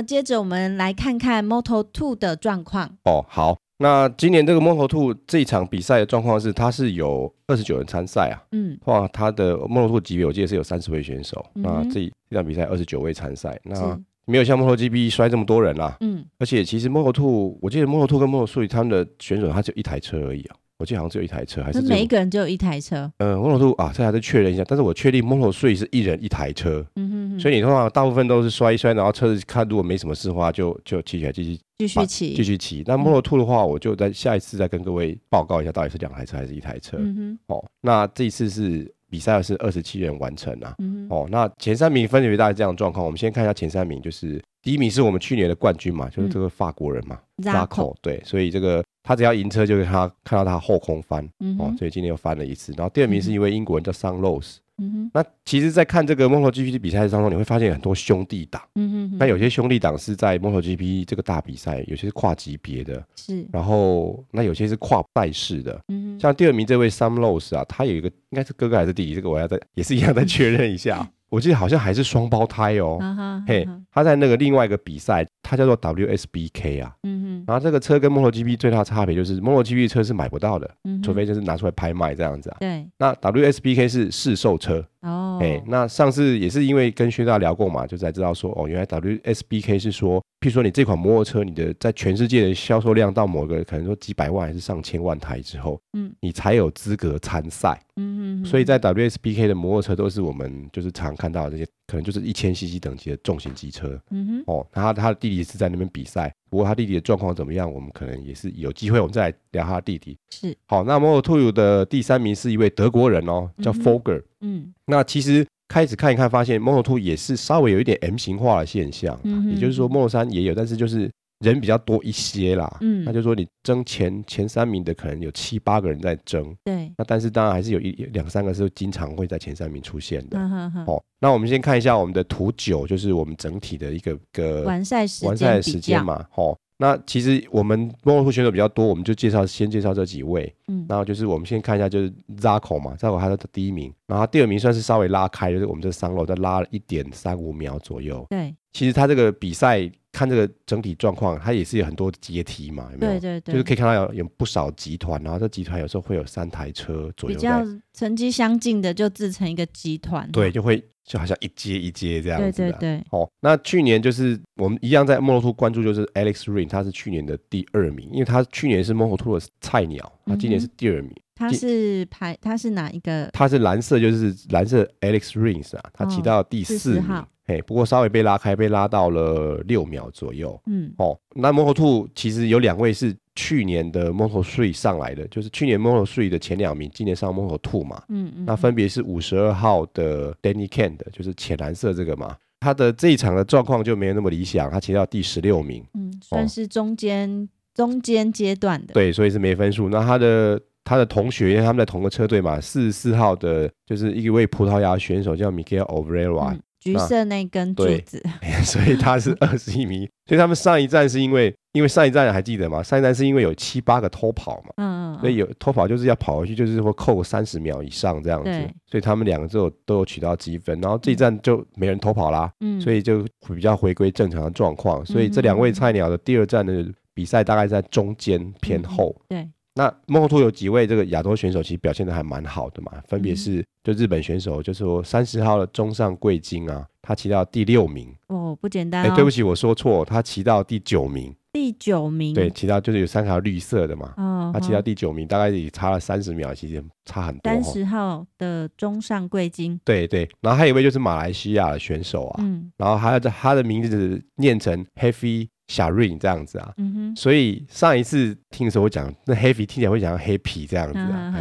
那接着我们来看看 Moto Two 的状况。哦，好。那今年这个 Moto Two 这一场比赛的状况是，它是有二十九人参赛啊。嗯。哇，它的 Moto Two 级别我记得是有三十位选手。嗯、那这这场比赛二十九位参赛，那没有像 MotoGP 摔这么多人啦、啊。嗯。而且其实 Moto Two，我记得 Moto Two 跟 Moto Three 他们的选手他只有一台车而已啊。我记得好像只有一台车，还是每一个人只有一台车。呃，Moto2 啊，这还是确认一下。但是我确定 Moto3 是一人一台车。嗯哼哼。所以你通常大部分都是摔一摔，然后车子看如果没什么事的话，就就骑起来继续继续骑继续骑。那 Moto2 的话，我就在下一次再跟各位报告一下，到底是两台车还是一台车。嗯哼。哦，那这一次是比赛是二十七人完成啊。嗯哼。哦，那前三名分别大概这样的状况。我们先看一下前三名，就是第一名是我们去年的冠军嘛，就是这个法国人嘛，Zarco。对，所以这个。他只要赢车，就是他看到他后空翻，嗯、哦，所以今天又翻了一次。然后第二名是一位英国人叫 Sam Lowes，嗯哼。那其实，在看这个 MotoGP 的比赛当中，你会发现很多兄弟党，嗯哼。那有些兄弟党是在 MotoGP 这个大比赛，有些是跨级别的，是。然后那有些是跨赛事的，嗯哼。像第二名这位 Sam Lowes 啊，他有一个应该是哥哥还是弟弟，这个我要再也是一样再确认一下。我记得好像还是双胞胎哦，嘿，他在那个另外一个比赛，他叫做 WSBK 啊，嗯哼，然后这个车跟 MotoGP 最大的差别就是 MotoGP 车是买不到的，嗯，除非就是拿出来拍卖这样子啊，对，那 WSBK 是试售车。哦，哎，那上次也是因为跟薛大聊过嘛，就才知道说，哦，原来 WSBK 是说，譬如说你这款摩托车，你的在全世界的销售量到某个可能说几百万还是上千万台之后，嗯，你才有资格参赛，嗯嗯，所以在 WSBK 的摩托车都是我们就是常看到的这些，可能就是一千 CC 等级的重型机车，嗯哼，哦，他他的弟弟是在那边比赛。不过他弟弟的状况怎么样？我们可能也是有机会，我们再来聊他弟弟。是，好，那 Moto2 的第三名是一位德国人哦，叫 Folger。嗯，那其实开始看一看，发现 Moto2 也是稍微有一点 M 型化的现象，嗯、也就是说 Model 3也有，但是就是。人比较多一些啦，嗯，那就是说你争前前三名的可能有七八个人在争，对，那但是当然还是有一两三个是经常会在前三名出现的，嗯哼哼。哦，那我们先看一下我们的图九，就是我们整体的一个个完赛时完赛的时间嘛，哦，那其实我们 Moto2 选手比较多，我们就介绍先介绍这几位，嗯，然后就是我们先看一下就是 Zarco 嘛，Zarco 他的第一名，然后第二名算是稍微拉开，就是我们这三楼再拉了一点三五秒左右，对，其实他这个比赛。看这个整体状况，它也是有很多阶梯嘛，有没有？对对对，就是可以看到有有不少集团，然后这集团有时候会有三台车左右。比较成绩相近的就自成一个集团。对，就会就好像一阶一阶这样子。对对对。哦，那去年就是我们一样在 Moto2 关注，就是 Alex Rins，他是去年的第二名，因为他去年是 Moto2 的菜鸟，他今年是第二名。嗯他是排，他是哪一个？他是蓝色，就是蓝色 Alex Rings 啊，他骑到第四名，嘿、哦，不过稍微被拉开，被拉到了六秒左右。嗯，哦，那 Moto2 其实有两位是去年的 Moto3 上来的，就是去年 Moto3 的前两名，今年上 Moto2 嘛。嗯嗯。那分别是五十二号的 Danny Kind，就是浅蓝色这个嘛，他的这一场的状况就没有那么理想，他骑到第十六名。嗯，算是中间、哦、中间阶段的。对，所以是没分数。那他的。他的同学，因为他们在同个车队嘛，四十四号的，就是一位葡萄牙选手叫 Miguel Oliveira，嗯、橘色那根柱子，所以他是 二十一名。所以他们上一站是因为，因为上一站还记得吗？上一站是因为有七八个偷跑嘛，嗯嗯，所以有偷跑就是要跑回去，就是说扣三十秒以上这样子，所以他们两个都有都有取到积分，然后这一站就没人偷跑啦，嗯，所以就比较回归正常的状况。所以这两位菜鸟的第二站的比赛大概在中间偏后，嗯、对。那 Moto2 有几位这个亚洲选手其实表现的还蛮好的嘛，分别是就日本选手，就是说三十号的中上贵金啊，他骑到第六名哦，不简单。哎，对不起，我说错，他骑到第九名。第九名。对，骑到就是有三条绿色的嘛，哦，他骑到第九名，大概也差了三十秒，其实差很多。三十号的中上贵金。对对，然后还有一位就是马来西亚的选手啊，嗯，然后还有他的名字念成 Heavy。小 Ring 这样子啊，嗯、所以上一次听的时候我讲，那 Heavy 听起来会讲 Happy 这样子啊，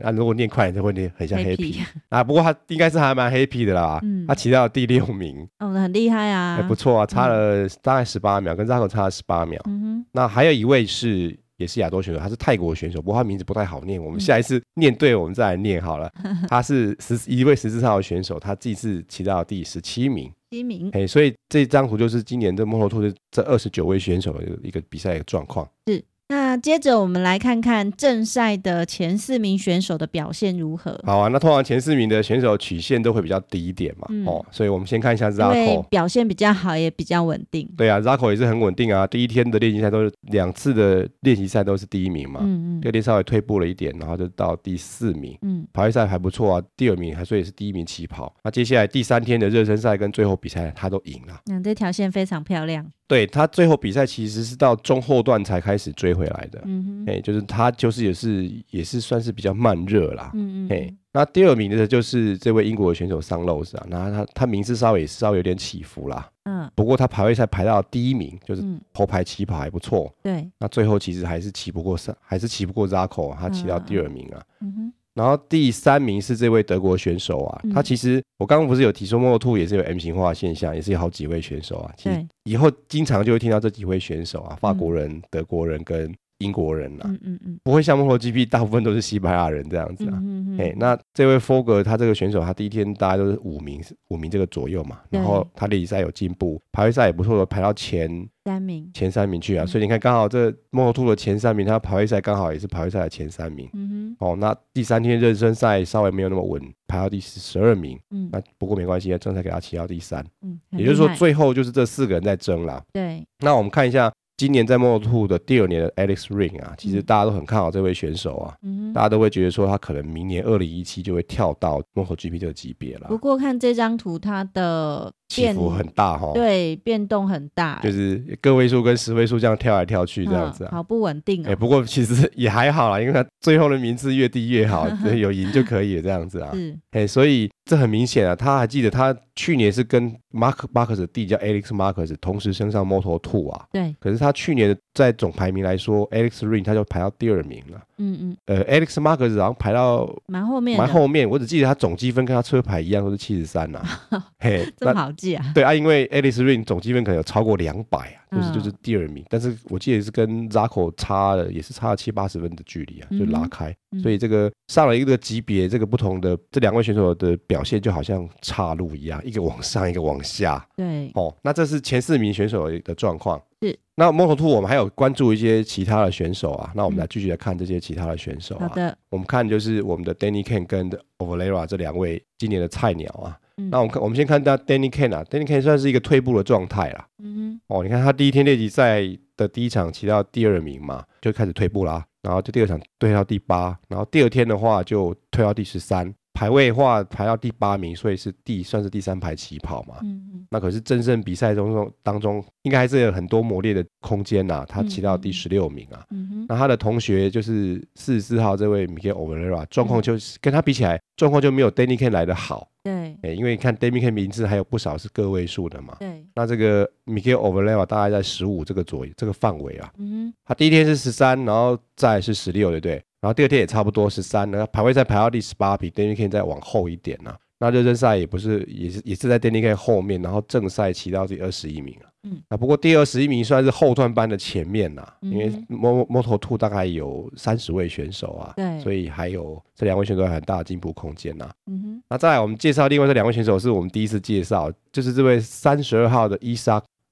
那如果念快，就会念很像 Happy 啊。不过他应该是还蛮 Happy 的啦，嗯、他骑到第六名，哦，很厉害啊，还不错啊，差了大概十八秒，嗯、跟 Zarco 差了十八秒。嗯、那还有一位是也是亚洲选手，他是泰国选手，不过他名字不太好念，我们下一次念对，我们再来念好了。嗯、他是十一位十四号选手，他这次骑到第十七名。第名，哎，所以这张图就是今年的 Moto2 的这二十九位选手的一个比赛的状况。是，那那接着我们来看看正赛的前四名选手的表现如何。好啊，那通常前四名的选手曲线都会比较低一点嘛，嗯、哦，所以我们先看一下 Zarco 表现比较好，也比较稳定。对啊，Zarco 也是很稳定啊，第一天的练习赛都是两次的练习赛都是第一名嘛，嗯嗯，第二天稍微退步了一点，然后就到第四名，嗯，跑位赛还不错啊，第二名还所以也是第一名起跑。那接下来第三天的热身赛跟最后比赛他都赢了，嗯，这条线非常漂亮。对，他最后比赛其实是到中后段才开始追回来的，嗯哼，哎，就是他就是也是也是算是比较慢热啦，嗯嗯，哎，那第二名的就是这位英国的选手桑洛斯啊，那他他名次稍微也稍微有点起伏啦，嗯，不过他排位赛排到第一名，就是头排起跑还不错，对，那最后其实还是骑不过上，还是骑不过扎口，他骑到第二名啊，嗯。哼。然后第三名是这位德国选手啊，嗯、他其实我刚刚不是有提说，Moto2 也是有 M 型化现象，也是有好几位选手啊。其实以后经常就会听到这几位选手啊，法国人、嗯、德国人跟英国人啊，嗯嗯嗯，不会像 MotoGP 大部分都是西班牙人这样子啊。嗯嗯哎，那这位 Fogger 他这个选手，他第一天大概都是五名五名这个左右嘛，然后他练习赛有进步，排位赛也不错的，排到前。三名，前三名去啊，嗯、所以你看，刚好这 Moto2 的前三名，他排位赛刚好也是排位赛的前三名。嗯哼，哦，那第三天热身赛稍微没有那么稳，排到第十二名。嗯，那不过没关系啊，正赛给他骑到第三。嗯，也就是说最后就是这四个人在争啦。对，那我们看一下。今年在 Moto2 的第二年的 Alex Ring 啊，其实大家都很看好这位选手啊，嗯、大家都会觉得说他可能明年二零一七就会跳到 MotoGP 这个级别了。不过看这张图，它的起伏很大哈，对，变动很大，就是个位数跟十位数这样跳来跳去这样子啊，嗯、好不稳定啊、哦。哎、欸，不过其实也还好啦，因为他最后的名次越低越好，有赢就可以了这样子啊。是，哎、欸，所以这很明显啊，他还记得他去年是跟 Mark Marquez 的弟叫 Alex Marquez 同时升上 Moto2 啊，对，可是他。去年在总排名来说，Alex Ring 他就排到第二名了。嗯嗯。呃，Alex Marquez 好像排到蛮后面，蛮后面。我只记得他总积分跟他车牌一样，都是七十三呐。嘿，这么好记啊？对啊，因为 Alex Ring 总积分可能有超过两百啊，就是就是第二名。但是我记得是跟 Zarco 差了，也是差了七八十分的距离啊，就拉开。所以这个上了一个级别，这个不同的这两位选手的表现就好像岔路一样，一个往上，一个往下。对。哦，那这是前四名选手的状况。是。那 Moto2 我们还有关注一些其他的选手啊，那我们来继续来看这些其他的选手啊。好的，我们看就是我们的 Danny Kane 跟 Oliveira 这两位今年的菜鸟啊。嗯、那我们看，我们先看到 Danny Kane 啊，Danny Kane 算是一个退步的状态啦。嗯哼。哦，你看他第一天练习赛的第一场骑到第二名嘛，就开始退步啦，然后就第二场退到第八，然后第二天的话就退到第十三。排位的话排到第八名，所以是第算是第三排起跑嘛。嗯嗯。那可是真正比赛中中当中，应该还是有很多磨练的空间呐。他骑到第十六名啊。嗯哼。那他的同学就是四十四号这位 Miguel Oliveira，状况就是跟他比起来，状况就没有 Danny K 来的好。对。哎，因为你看 Danny K 名字还有不少是个位数的嘛。对。那这个 Miguel Oliveira 大概在十五这个左右这个范围啊。嗯哼。他第一天是十三，然后再是十六，对不对？然后第二天也差不多十三，然后排位赛排到第十八，比 Danny K 再往后一点呐、啊。那热身赛也不是，也是也是在 Danny K 后面，然后正赛骑到第二十一名啊。嗯，那不过第二十一名算是后段班的前面呐、啊，嗯、因为 Moto Two 大概有三十位选手啊，对，所以还有这两位选手有很大的进步空间呐、啊。嗯哼，那再来我们介绍另外这两位选手，是我们第一次介绍，就是这位三十二号的伊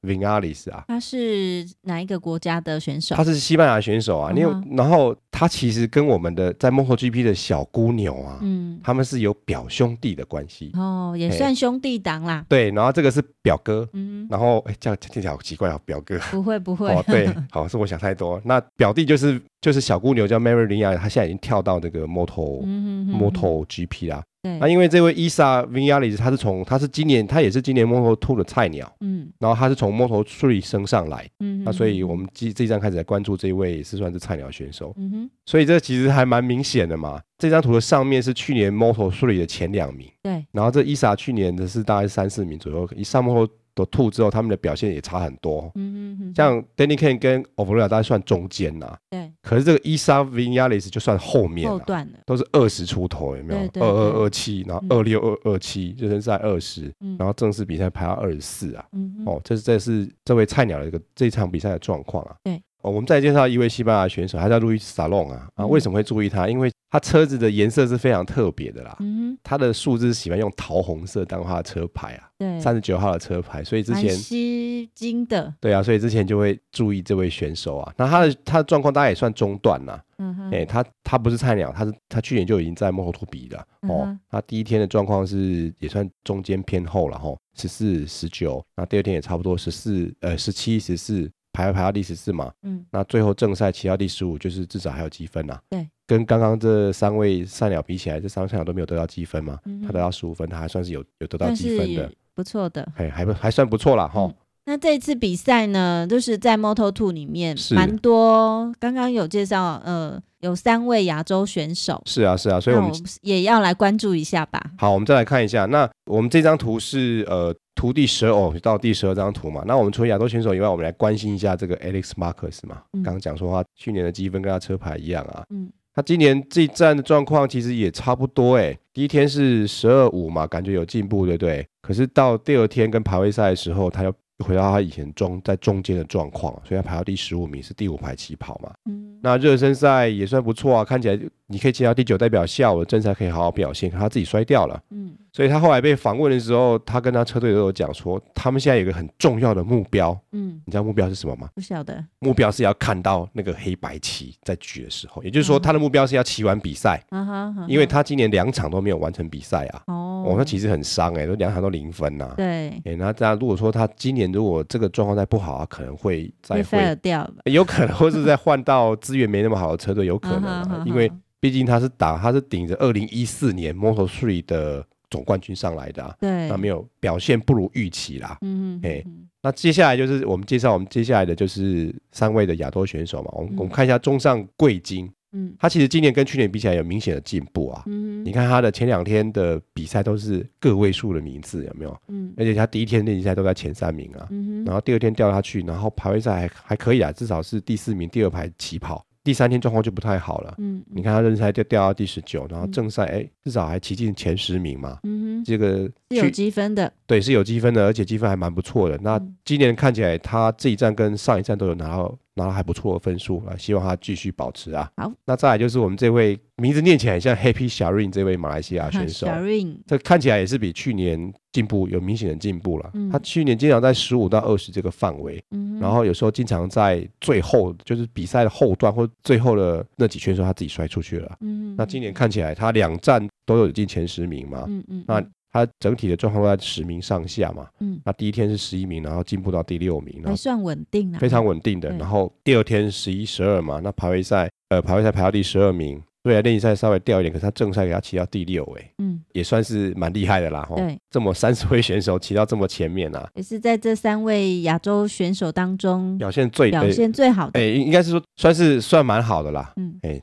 萨。Viñales 啊，他是哪一个国家的选手？他是西班牙选手啊。你有，然后他其实跟我们的在 MotoGP 的小姑牛啊，嗯，他们是有表兄弟的关系哦，也算兄弟档啦。对，然后这个是表哥，嗯，然后哎，这样听起来好奇怪啊，表哥不会不会哦，对，好是我想太多。那表弟就是就是小姑牛叫 Viñales，他现在已经跳到这个 Moto MotoGP 啦。对，那因为这位伊萨 Viñales 他是从他是今年他也是今年 Moto2 的菜鸟，嗯，然后他是从 Moto3 升上来，嗯，那所以我们这这一站开始来关注这一位也是算是菜鸟选手，嗯哼，所以这其实还蛮明显的嘛。这张图的上面是去年 Moto3 的前两名，对，然后这伊莎去年的是大概三四名左右，一上 Moto 的兔之后，他们的表现也差很多。嗯嗯，像 Danny k a n 跟 Oliveira 大概算中间呐。对。可是这个 Isa Viñales 就算后面后段了，都是二十出头，有没有？二二二七，然后二六二二七，热身赛二十，然后正式比赛排到二十四啊。嗯哦，这是这是这位菜鸟的一个这一场比赛的状况啊。对。哦，我们再介绍一位西班牙选手，他叫路易斯·萨隆啊。啊，为什么会注意他？因为他车子的颜色是非常特别的啦。嗯哼，它的数字喜欢用桃红色当他的车牌啊。对，三十九号的车牌，所以之前吸睛的。对啊，所以之前就会注意这位选手啊。那他的他的状况大概也算中段啦。嗯哼，哎、欸，他他不是菜鸟，他是他去年就已经在 Moto2 比了哦。嗯、他第一天的状况是也算中间偏后了哈，十四十九，那第二天也差不多十四呃十七十四。排排到第十四嘛，嗯，那最后正赛骑到第十五，就是至少还有积分呐。对，跟刚刚这三位菜鸟比起来，这三位菜鸟都没有得到积分嘛，嗯、他得到十五分，他还算是有有得到积分的，不错的，哎，还不还算不错啦哈。那这一次比赛呢，就是在 Moto Two 里面蛮多，刚刚有介绍，呃，有三位亚洲选手，是啊是啊，所以我们也要来关注一下吧。好，我们再来看一下，那我们这张图是呃。图第十二哦，到第十二张图嘛。那我们除了亚洲选手以外，我们来关心一下这个 Alex Marcus 嘛。刚刚讲说他去年的积分跟他车牌一样啊。嗯。他今年这一站的状况其实也差不多哎。第一天是十二五嘛，感觉有进步，对不对？可是到第二天跟排位赛的时候，他又回到他以前中在中间的状况，所以他排到第十五名，是第五排起跑嘛。嗯。那热身赛也算不错啊，看起来你可以接到第九，代表下午的正赛可以好好表现。可他自己摔掉了。嗯。所以他后来被访问的时候，他跟他车队都有讲说，他们现在有一个很重要的目标，嗯，你知道目标是什么吗？不晓得。目标是要看到那个黑白旗在举的时候，也就是说，他的目标是要骑完比赛，啊哈，因为他今年两场都没有完成比赛啊，哦，哦，那其实很伤哎，都两场都零分呐，对，哎，那这样如果说他今年如果这个状况再不好啊，可能会再会掉，有可能或是再换到资源没那么好的车队，有可能啊，因为毕竟他是打，他是顶着二零一四年 Moto Three 的。总冠军上来的啊，对，那没有表现不如预期啦，嗯，哎，那接下来就是我们介绍我们接下来的就是三位的亚洲选手嘛，我们我们看一下中上贵金，嗯，他其实今年跟去年比起来有明显的进步啊，嗯，你看他的前两天的比赛都是个位数的名次有没有？嗯，而且他第一天练习赛都在前三名啊，嗯，然后第二天掉下去，然后排位赛还还可以啊，至少是第四名，第二排起跑。第三天状况就不太好了，嗯，你看他热身赛就掉到第十九，然后正赛哎、欸，至少还骑进前十名嘛，嗯哼，这个是有积分的，对，是有积分的，而且积分还蛮不错的。那今年看起来他这一站跟上一站都有拿到。拿了还不错的分数啊，希望他继续保持啊。好，那再来就是我们这位名字念起来很像 Happy Sharin 这位马来西亚选手，Sharin，这看起来也是比去年进步有明显的进步了。嗯、他去年经常在十五到二十这个范围，嗯、然后有时候经常在最后就是比赛的后段或最后的那几圈时候他自己摔出去了。嗯，那今年看起来他两站都有进前十名嘛。嗯嗯，那。他整体的状况都在十名上下嘛，嗯，那第一天是十一名，然后进步到第六名，还算稳定啊，非常稳定的。然后第二天十一、十二嘛，那排位赛，呃，排位赛排到第十二名，对啊，练习赛稍微掉一点，可是他正赛给他骑到第六，哎，嗯，也算是蛮厉害的啦，吼，对，这么三十位选手骑到这么前面啊，也是在这三位亚洲选手当中表现最表现最好的，哎，应该是说算是算蛮好的啦，嗯，哎。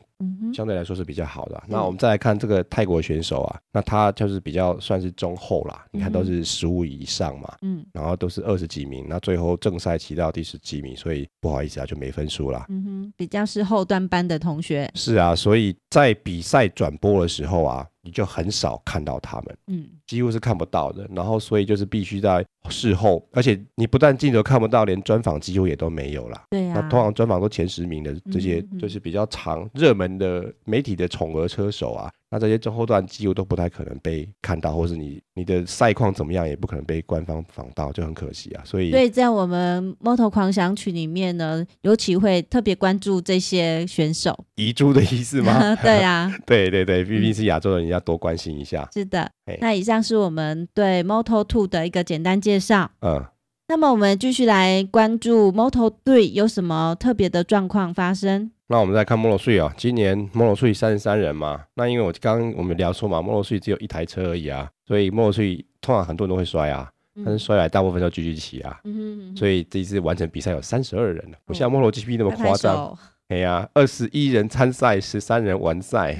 相对来说是比较好的。那我们再来看这个泰国选手啊，那他就是比较算是中后啦。你看都是十五以上嘛，嗯，然后都是二十几名，那最后正赛骑到第十几名，所以不好意思啊，就没分数啦。嗯哼，比较是后段班的同学。是啊，所以在比赛转播的时候啊。你就很少看到他们，嗯，几乎是看不到的。然后，所以就是必须在事后，而且你不但镜头看不到，连专访几乎也都没有了。对啊，那通常专访都前十名的这些，就是比较长热门的媒体的宠儿车手啊。那这些中后段几乎都不太可能被看到，或是你你的赛况怎么样，也不可能被官方访到，就很可惜啊。所以，对，在我们 Moto 狂想曲里面呢，尤其会特别关注这些选手。遗珠的意思吗？对啊，对对对，毕竟是亚洲人，要多关心一下。是的，那以上是我们对 Moto2 的一个简单介绍。嗯，那么我们继续来关注 Moto3 有什么特别的状况发生。那我们再看 Moto3 啊，今年 Moto3 三十三人嘛，那因为我刚刚我们聊说嘛，Moto3 只有一台车而已啊，所以 Moto3 通常很多人都会摔啊，但是摔来大部分都继续骑啊，嗯所以这一次完成比赛有三十二人了，不像 MotoGP 那么夸张，哎呀，二十一人参赛，十三人完赛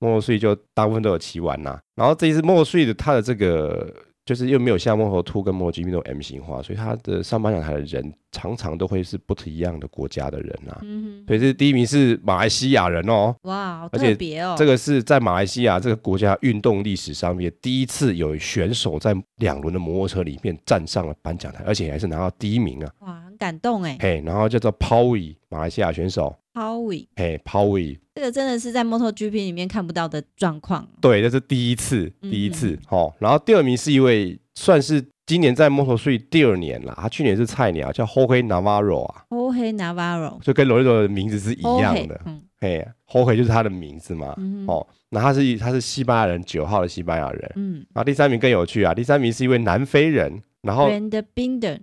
，Moto3 就大部分都有骑完呐，然后这一次 Moto3 的它的这个。就是又没有像 Moto2 跟 MotoGP 那种 M 型化，所以他的上颁奖台的人常常都会是不一样的国家的人啊。嗯哼，所以这第一名是马来西亚人哦。哇，好特别哦。这个是在马来西亚这个国家运动历史上面第一次有选手在两轮的摩托车里面站上了颁奖台，而且还是拿到第一名啊。哇。很感动哎。嘿，然后叫做 Paui 马来西亚选手。，Paui，这个真的是在 MotoGP 里面看不到的状况。对，这是第一次，第一次。好、嗯，然后第二名是一位算是今年在 Moto3 第二年了，他去年是菜鸟，叫 Jorge Navarro 啊。Jorge Navarro，就跟罗利多的名字是一样的。嗯，嘿，Jorge 就是他的名字嘛。嗯、哦，那他是他是西班牙人，九号的西班牙人。嗯，然后第三名更有趣啊，第三名是一位南非人，然后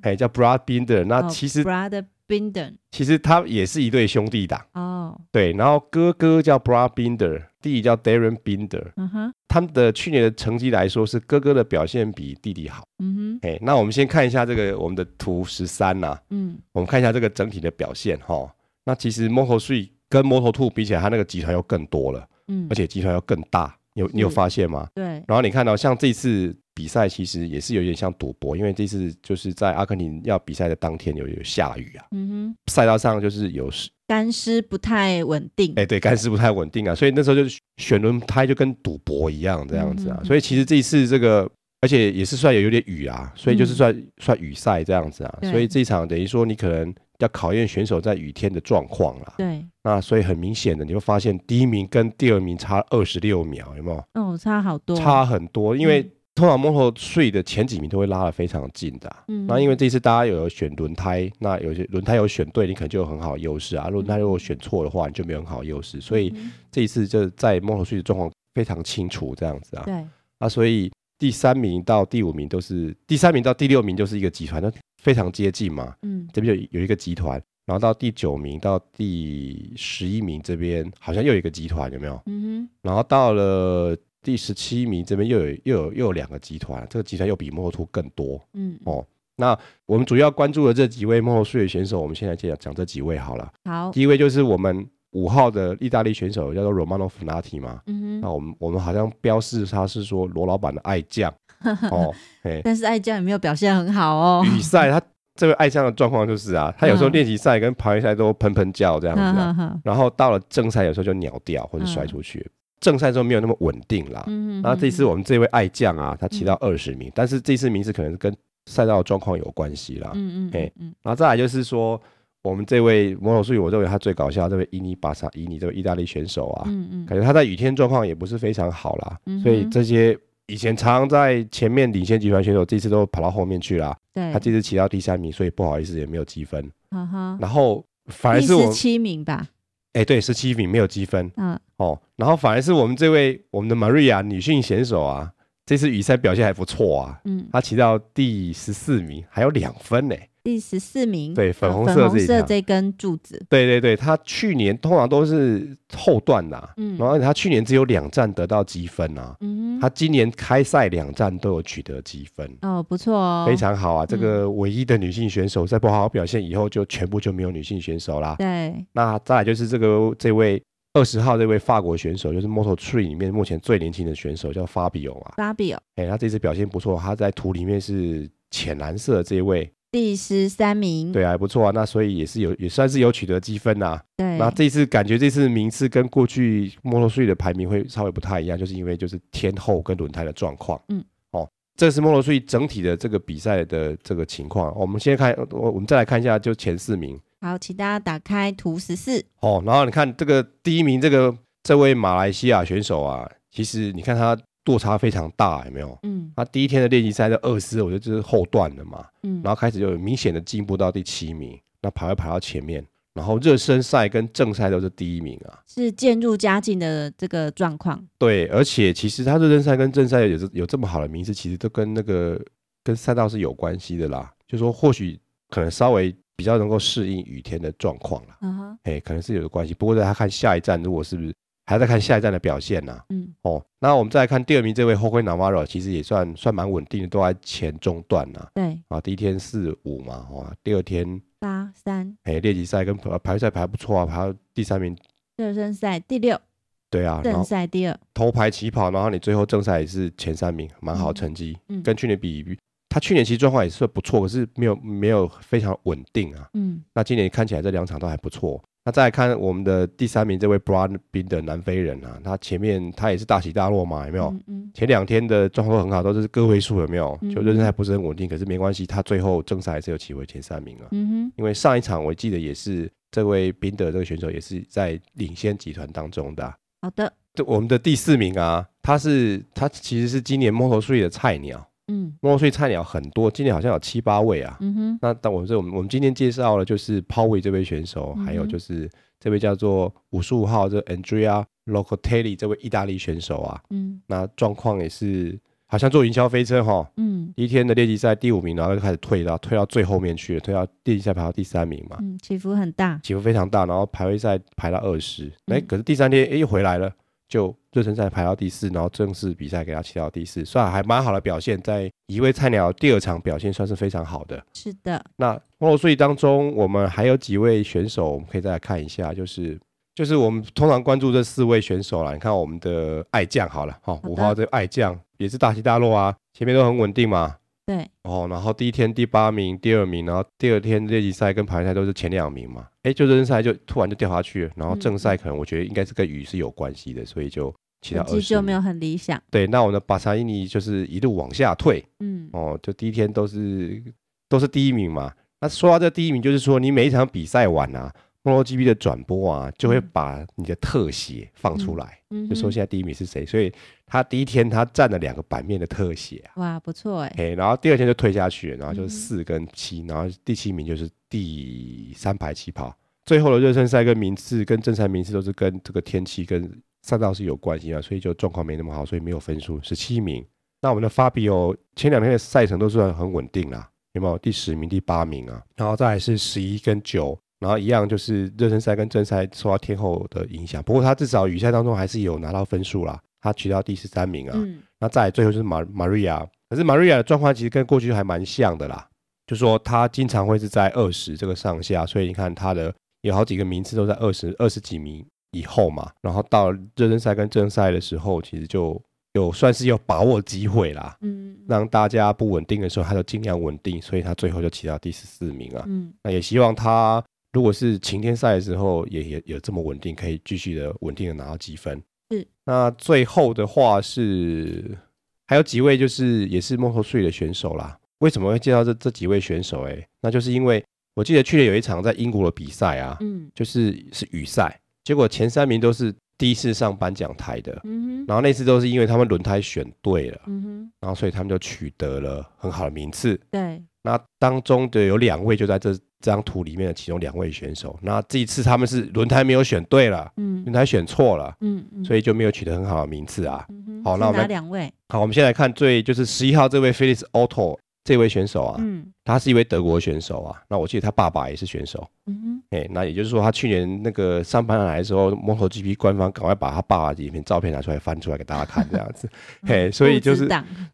哎，叫 Brad Binder。那其实、oh, Binder，其实他也是一对兄弟档哦。Oh. 对，然后哥哥叫 Brad Binder，弟弟叫 Darren Binder。嗯哼，他们的去年的成绩来说，是哥哥的表现比弟弟好。嗯哼，哎，那我们先看一下这个我们的图十三呐。嗯，我们看一下这个整体的表现哈。那其实 Moto3 跟 Moto2 比起来，它那个集团又更多了。嗯，而且集团要更大。有你有发现吗？对。然后你看到像这次。比赛其实也是有点像赌博，因为这次就是在阿根廷要比赛的当天有有下雨啊，嗯哼，赛道上就是有干湿不太稳定，哎，对，干湿不太稳定啊，所以那时候就选轮胎就跟赌博一样这样子啊，所以其实这一次这个，而且也是算有有点雨啊，所以就是算算雨赛这样子啊，所以这一场等于说你可能。要考验选手在雨天的状况啦。对，那所以很明显的，你会发现第一名跟第二名差二十六秒，有没有？哦，差好多，差很多。因为通常 Moto3 的前几名都会拉得非常近的。嗯，那因为这次大家有选轮胎，那有些轮胎有选对，你可能就有很好优势啊。轮胎如果选错的话，你就没有很好优势。所以这一次就在 Moto3 的状况非常清楚，这样子啊。对，那所以第三名到第五名都是，第三名到第六名就是一个集团那。非常接近嘛，嗯，这边有有一个集团，然后到第九名到第十一名这边好像又有一个集团，有没有？嗯哼，然后到了第十七名这边又有又有又有两个集团，这个集团又比 Moto2 更多，嗯。哦，那我们主要关注的这几位 Moto3 的选手，我们现在就讲这几位好了。好，第一位就是我们五号的意大利选手，叫做 Romano Fenati 嘛，嗯哼，那我们我们好像标示他是说罗老板的爱将。哦，但是爱将也没有表现很好哦。比赛他这位爱将的状况就是啊，他有时候练习赛跟排位赛都喷喷叫这样子，啊，然后到了正赛有时候就鸟掉或者摔出去。正赛之后没有那么稳定啦。嗯那这次我们这位爱将啊，他骑到二十名，但是这次名次可能是跟赛道状况有关系啦。嗯嗯，然后再来就是说，我们这位摩托，所以我认为他最搞笑，这位伊尼巴萨伊尼这位意大利选手啊，嗯嗯，感觉他在雨天状况也不是非常好啦。所以这些。以前常常在前面领先集团选手，这次都跑到后面去了。对，他这次骑到第三名，所以不好意思也没有积分。嗯哼。然后反而是我十七名吧？哎、欸，对，十七名没有积分。嗯。哦，然后反而是我们这位我们的 Maria 女性选手啊，这次雨赛表现还不错啊。嗯。她骑到第十四名，还有两分呢。第十四名，对，粉红色这、根柱子，对对对，他去年通常都是后段呐、啊，嗯，然后他去年只有两站得到积分啊，嗯，他今年开赛两站都有取得积分，哦，不错哦，非常好啊，这个唯一的女性选手在不好好表现以后，就全部就没有女性选手啦，对，那再来就是这个这位二十号这位法国选手，就是 Moto3 里面目前最年轻的选手叫 Fabio 啊，Fabio，哎，他这次表现不错，他在图里面是浅蓝色的这一位。第十三名，对啊，还不错啊。那所以也是有，也算是有取得积分呐、啊。对，那这次感觉这次名次跟过去 Moto3 的排名会稍微不太一样，就是因为就是天后跟轮胎的状况。嗯，哦，这是 Moto3 整体的这个比赛的这个情况。我们先看，我我们再来看一下，就前四名。好，请大家打开图十四。哦，然后你看这个第一名，这个这位马来西亚选手啊，其实你看他。落差非常大，有没有？嗯，他第一天的练习赛的二四，我觉得就是后段的嘛。嗯，然后开始就有明显的进步到第七名，那排位排到前面，然后热身赛跟正赛都是第一名啊，是渐入佳境的这个状况。对，而且其实他热身赛跟正赛有这有这么好的名次，其实都跟那个跟赛道是有关系的啦。就说或许可能稍微比较能够适应雨天的状况啦。嗯哼，哎，可能是有个关系。不过在他看下一站，如果是不是？还在看下一站的表现呐、啊，嗯，哦，那我们再来看第二名这位 Jorge Navarro，其实也算算蛮稳定的，都在前中段呐、啊。对，啊，第一天四五嘛，哦，第二天八三，哎，练习赛跟排赛排不错啊，排到第三名。热身赛第六。对啊，正赛第二。头排起跑，然后你最后正赛也是前三名，蛮好成绩。嗯，跟去年比，他去年其实状况也是不错，可是没有没有非常稳定啊。嗯，那今年看起来这两场都还不错。那再来看我们的第三名这位 Brad Binder 南非人啊，他前面他也是大起大落嘛，有没有？嗯嗯、前两天的状况都很好，都是个位数，有没有？就人生还不是很稳定，可是没关系，他最后正赛还是有起回前三名啊。嗯哼，因为上一场我记得也是这位 Binder 这个选手也是在领先集团当中的、啊。好的，这我们的第四名啊，他是他其实是今年 Moto3 的菜鸟。嗯，Moto3 菜鸟很多，今年好像有七八位啊。嗯哼，那但我们这我们我们今天介绍了就是 Paul 这位选手，嗯、还有就是这位叫做五十五号这 Andrea Locatelli 这位意大利选手啊。嗯，那状况也是好像坐云霄飞车哈。嗯，第一天的练习赛第五名，然后就开始退到退到最后面去了，退到练习赛排到第三名嘛。嗯，起伏很大，起伏非常大，然后排位赛排到二十，哎，可是第三天哎又回来了。就热身赛排到第四，然后正式比赛给他骑到第四，算还蛮好的表现。在一位菜鸟第二场表现算是非常好的。是的。那 Moto3 当中，我们还有几位选手，我们可以再来看一下，就是就是我们通常关注这四位选手啦。你看我们的爱将好了，哈，五号这爱将也是大起大落啊，前面都很稳定嘛。对，哦，然后第一天第八名，第二名，然后第二天练习赛跟排赛都是前两名嘛，哎，就热身赛就突然就掉下去了，然后正赛可能我觉得应该是跟雨是有关系的，所以就其他二十，就没有很理想。对，那我们的巴萨伊尼就是一路往下退，嗯，哦，就第一天都是都是第一名嘛，那说到这第一名，就是说你每一场比赛完啊。MotoGP 的转播啊，就会把你的特写放出来，就说现在第一名是谁。所以他第一天他占了两个版面的特写啊，哇，不错哎、欸。然后第二天就退下去了，然后就是四跟七、嗯，然后第七名就是第三排起跑。最后的热身赛跟名次跟正赛名次都是跟这个天气跟赛道是有关系啊，所以就状况没那么好，所以没有分数，十七名。那我们的 Fabio 前两天的赛程都算很稳定啦，有没有？第十名、第八名啊，然后再来是十一跟九。然后一样就是热身赛跟正赛受到天后的影响，不过他至少雨赛当中还是有拿到分数啦，他取到第十三名啊。嗯、那再来最后就是马马瑞亚，可是马瑞亚的状况其实跟过去还蛮像的啦，就说他经常会是在二十这个上下，所以你看他的有好几个名次都在二十二十几名以后嘛。然后到热身赛跟正赛的时候，其实就有算是有把握机会啦，嗯，让大家不稳定的时候，他就尽量稳定，所以他最后就骑到第十四名啊。嗯，那也希望他。如果是晴天赛的时候，也也有这么稳定，可以继续的稳定的拿到积分。是。那最后的话是还有几位，就是也是 Moto3 的选手啦。为什么会介绍这这几位选手？哎，那就是因为我记得去年有一场在英国的比赛啊，嗯，就是是雨赛，结果前三名都是第一次上颁奖台的，嗯哼，然后那次都是因为他们轮胎选对了，嗯哼，然后所以他们就取得了很好的名次。对。那当中的有两位就在这这张图里面的其中两位选手，那这一次他们是轮胎没有选对了，嗯，轮胎选错了，嗯，嗯，所以就没有取得很好的名次啊。嗯、好，那我们哪两位？好，我们先来看最就是十一号这位 Felix Otto 这位选手啊，嗯，他是一位德国选手啊。那我记得他爸爸也是选手，嗯哼，哎，那也就是说他去年那个上班来的时候，MotoGP 官方赶快把他爸爸的一篇照片拿出来翻出来给大家看，这样子，嘿，所以就是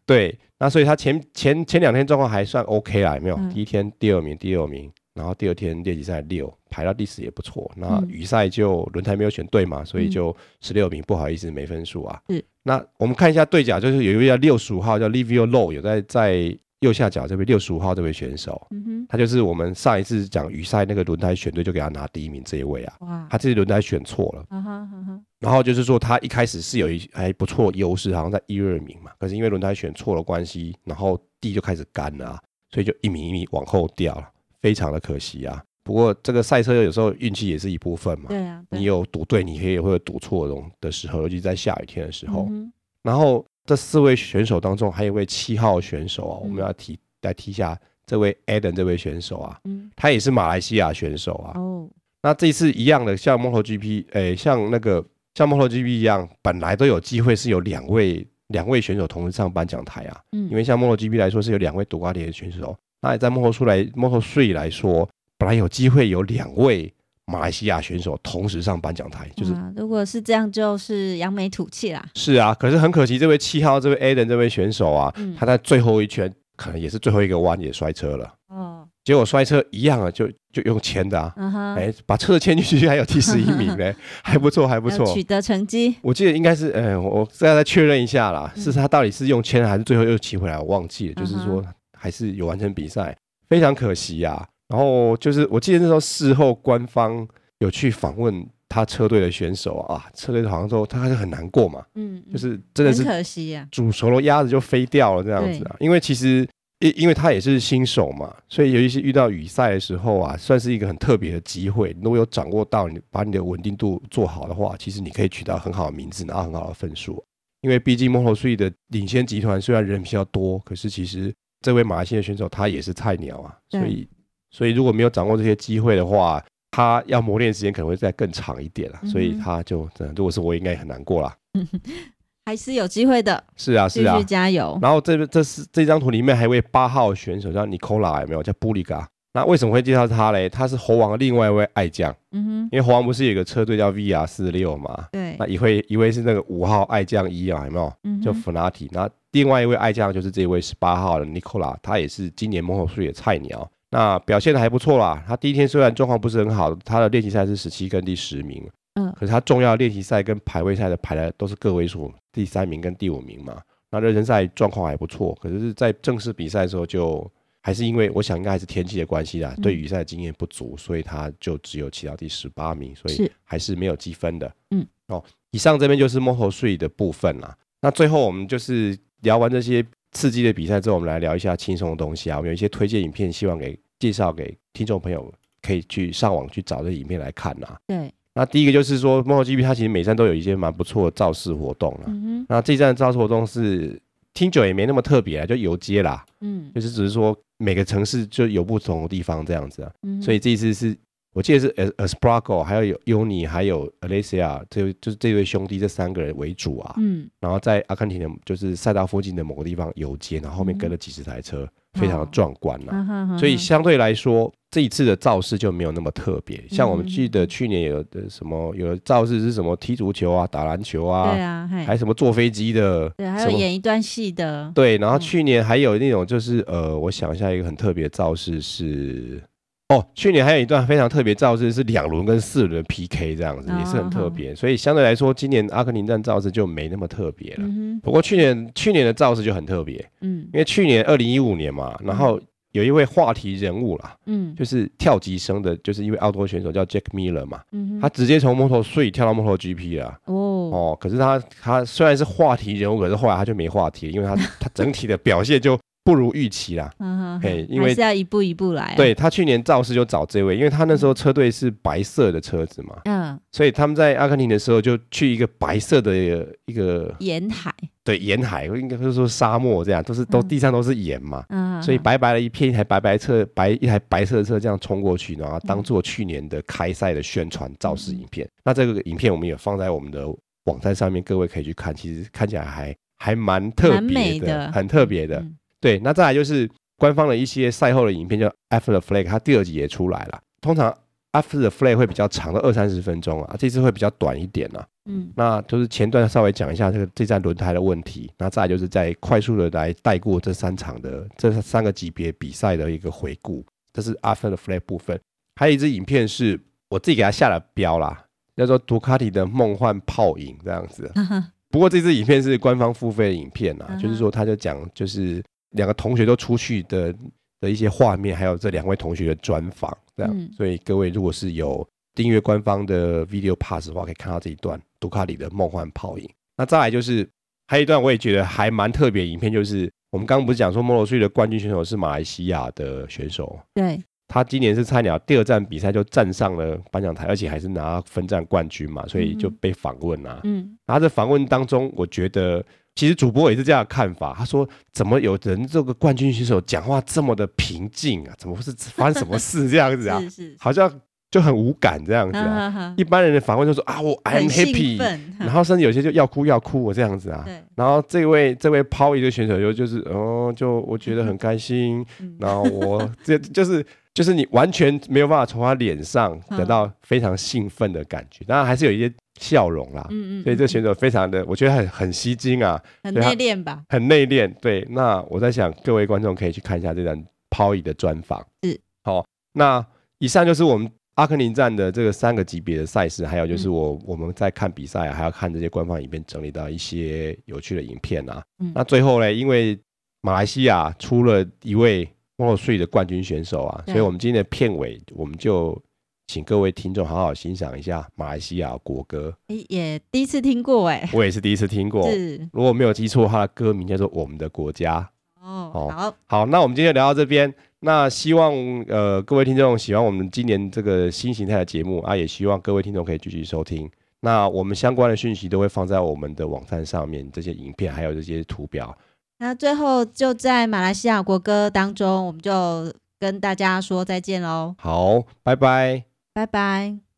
对。那所以他前前前两天状况还算 OK 啦，有没有？第一天第二名，第二名，然后第二天练习赛六排到第十也不错。那雨赛就轮胎没有选对嘛，所以就十六名，不好意思没分数啊。嗯。那我们看一下对角，就是有一位叫六十五号叫 Livio Low，有在在右下角这位六十五号这位选手，嗯哼，他就是我们上一次讲雨赛那个轮胎选对就给他拿第一名这一位啊。哇。他这次轮胎选错了。啊哈啊哈。然后就是说，他一开始是有一还不错优势，好像在一二名嘛。可是因为轮胎选错了关系，然后地就开始干了，啊所以就一米一米往后掉了，非常的可惜啊。不过这个赛车有时候运气也是一部分嘛。对啊。你有赌对，你可以也会有赌错的的时候，尤其在下雨天的时候。嗯。然后这四位选手当中，还有一位七号选手啊，我们要提来提一下这位 Adam 这位选手啊，嗯，他也是马来西亚选手啊。哦。那这一次一样的，像 MotoGP，诶，像那个。像 MotoGP 一样，本来都有机会是有两位两位选手同时上颁奖台啊。嗯，因为像 MotoGP 来说是有两位杜卡迪的选手，那在幕后出来 Moto3 来说，本来有机会有两位马来西亚选手同时上颁奖台，就是如果是这样，就是扬眉吐气啦。是啊，可是很可惜，这位七号这位 Aden 这位选手啊，嗯、他在最后一圈可能也是最后一个弯也摔车了。哦。结果摔车一样啊，就就用签的啊，哎、uh 把车签进去还有第十一名呢，还不错，还不错，取得成绩。我记得应该是，哎、欸，我再再确认一下啦，是他到底是用签还是最后又骑回来，我忘记了。Uh -huh. 就是说还是有完成比赛，非常可惜啊。然后就是我记得那时候事后官方有去访问他车队的选手啊，车队好像说他还是很难过嘛，嗯，就是真的是可惜呀，煮熟了鸭子就飞掉了这样子啊，因为其实。因因为他也是新手嘛，所以尤其是遇到雨赛的时候啊，算是一个很特别的机会。如果有掌握到你把你的稳定度做好的话，其实你可以取到很好的名字，拿到很好的分数。因为毕竟 Moto3 的领先集团虽然人比较多，可是其实这位马来西亚选手他也是菜鸟啊，所以所以如果没有掌握这些机会的话，他要磨练时间可能会再更长一点啊。所以他就真的，如果是我，应该也很难过啦。还是有机会的，是啊，是啊，继续加油。然后这这是这张图里面还有位八号选手叫尼科拉，有没有叫布里嘎？那为什么会介绍他嘞？他是猴王的另外一位爱将，嗯哼，因为猴王不是有个车队叫 VR 四六嘛？对，那一位一位是那个五号爱将一啊，有没有？嗯，叫弗拉提。那另外一位爱将就是这位十八号的尼科拉，他也是今年 Moto3 的菜鸟，那表现的还不错啦。他第一天虽然状况不是很好，他的练习赛是十七跟第十名。嗯，可是他重要练习赛跟排位赛的排的都是个位数，第三名跟第五名嘛。那热身赛状况还不错，可是，在正式比赛的时候就还是因为我想应该还是天气的关系啦，对雨赛的经验不足，所以他就只有骑到第十八名，所以还是没有积分的。嗯，哦，以上这边就是 Moto3 的部分啦。那最后我们就是聊完这些刺激的比赛之后，我们来聊一下轻松的东西啊。我们有一些推荐影片，希望给介绍给听众朋友，可以去上网去找这影片来看呐。对。那第一个就是说，MotoGP 它其实每站都有一些蛮不错的造势活动了。嗯哼。那这一站的造势活动是听久也没那么特别啊，就游街啦。嗯。就是只是说每个城市就有不同的地方这样子啊。嗯。所以这一次是我记得是 Espargaro 还有有 Yoni 还有 Alessia 这就是这对兄弟这三个人为主啊。嗯。然后在阿根廷的就是赛道附近的某个地方游街，然后后面跟了几十台车。非常的壮观呐、啊，所以相对来说，这一次的造势就没有那么特别。像我们记得去年有的什么，有的造势是什么踢足球啊、打篮球啊，对啊，还什么坐飞机的，对，还有演一段戏的，对。然后去年还有那种就是呃，我想一下，一个很特别的造势是。哦，去年还有一段非常特别造势，是两轮跟四轮 PK 这样子，也是很特别。所以相对来说，今年阿根廷站造势就没那么特别了。不过去年去年的造势就很特别，嗯，因为去年二零一五年嘛，然后有一位话题人物啦，嗯，就是跳级生的，就是一位奥拓选手叫 Jack Miller 嘛，嗯，他直接从 Moto3 跳到 MotoGP 了。哦哦，可是他他虽然是话题人物，可是后来他就没话题，因为他 他整体的表现就。不如预期啦，嗯哼，嘿，因为是要一步一步来。对，他去年造势就找这位，因为他那时候车队是白色的车子嘛，嗯，所以他们在阿根廷的时候就去一个白色的一个沿海，对，沿海应该是说沙漠这样，都是都地上都是盐嘛，嗯，所以白白的一片，一台白白车，白一台白色的车这样冲过去，然后当做去年的开赛的宣传造势影片。那这个影片我们也放在我们的网站上面，各位可以去看，其实看起来还还蛮特别的，很特别的。对，那再来就是官方的一些赛后的影片，叫 After the Flag，它第二集也出来了。通常 After the Flag 会比较长的二三十分钟啊，这次会比较短一点啊。嗯，那就是前段稍微讲一下这个这站轮胎的问题，那再来就是在快速的来带过这三场的这三个级别比赛的一个回顾，这是 After the Flag 部分。还有一支影片是我自己给它下了标啦，叫做杜卡迪的梦幻泡影这样子。不过这支影片是官方付费的影片啊，就是说他就讲就是。两个同学都出去的的一些画面，还有这两位同学的专访，这样，嗯、所以各位如果是有订阅官方的 Video Pass 的话，可以看到这一段杜卡里的梦幻泡影。那再来就是还有一段，我也觉得还蛮特别的影片，就是我们刚刚不是讲说 Moto3 的冠军选手是马来西亚的选手，对，他今年是菜鸟，第二站比赛就站上了颁奖台，而且还是拿分站冠军嘛，所以就被访问啊，嗯，然后在访问当中，我觉得。其实主播也是这样的看法，他说：“怎么有人这个冠军选手讲话这么的平静啊？怎么会是发生什么事这样子啊？是是是好像就很无感这样子啊。一般人的反问就说啊，我 I'm happy，然后甚至有些就要哭要哭我这样子啊。然后这位这位抛一的选手就就是哦，就我觉得很开心。嗯、然后我这就是就是你完全没有办法从他脸上得到非常兴奋的感觉，当然还是有一些。”笑容啦，嗯嗯，所以这选手非常的，我觉得很很吸睛啊，很内敛吧，很内敛。对，那我在想，各位观众可以去看一下这段 Paul 的专访。是，好，那以上就是我们阿克林站的这个三个级别的赛事，还有就是我我们在看比赛啊，还要看这些官方影片整理到一些有趣的影片啊。嗯，那最后呢，因为马来西亚出了一位 Moto3 的冠军选手啊，所以我们今天的片尾我们就请各位听众好好欣赏一下马来西亚国歌。哎，也第一次听过哎，我也是第一次听过。是，如果没有记错，它的歌名叫做《我们的国家》。哦，好，好，那我们今天就聊到这边。那希望呃各位听众喜欢我们今年这个新形态的节目啊，也希望各位听众可以继续收听。那我们相关的讯息都会放在我们的网站上面，这些影片还有这些图表。那最后就在马来西亚国歌当中，我们就跟大家说再见喽。好，拜拜，拜拜。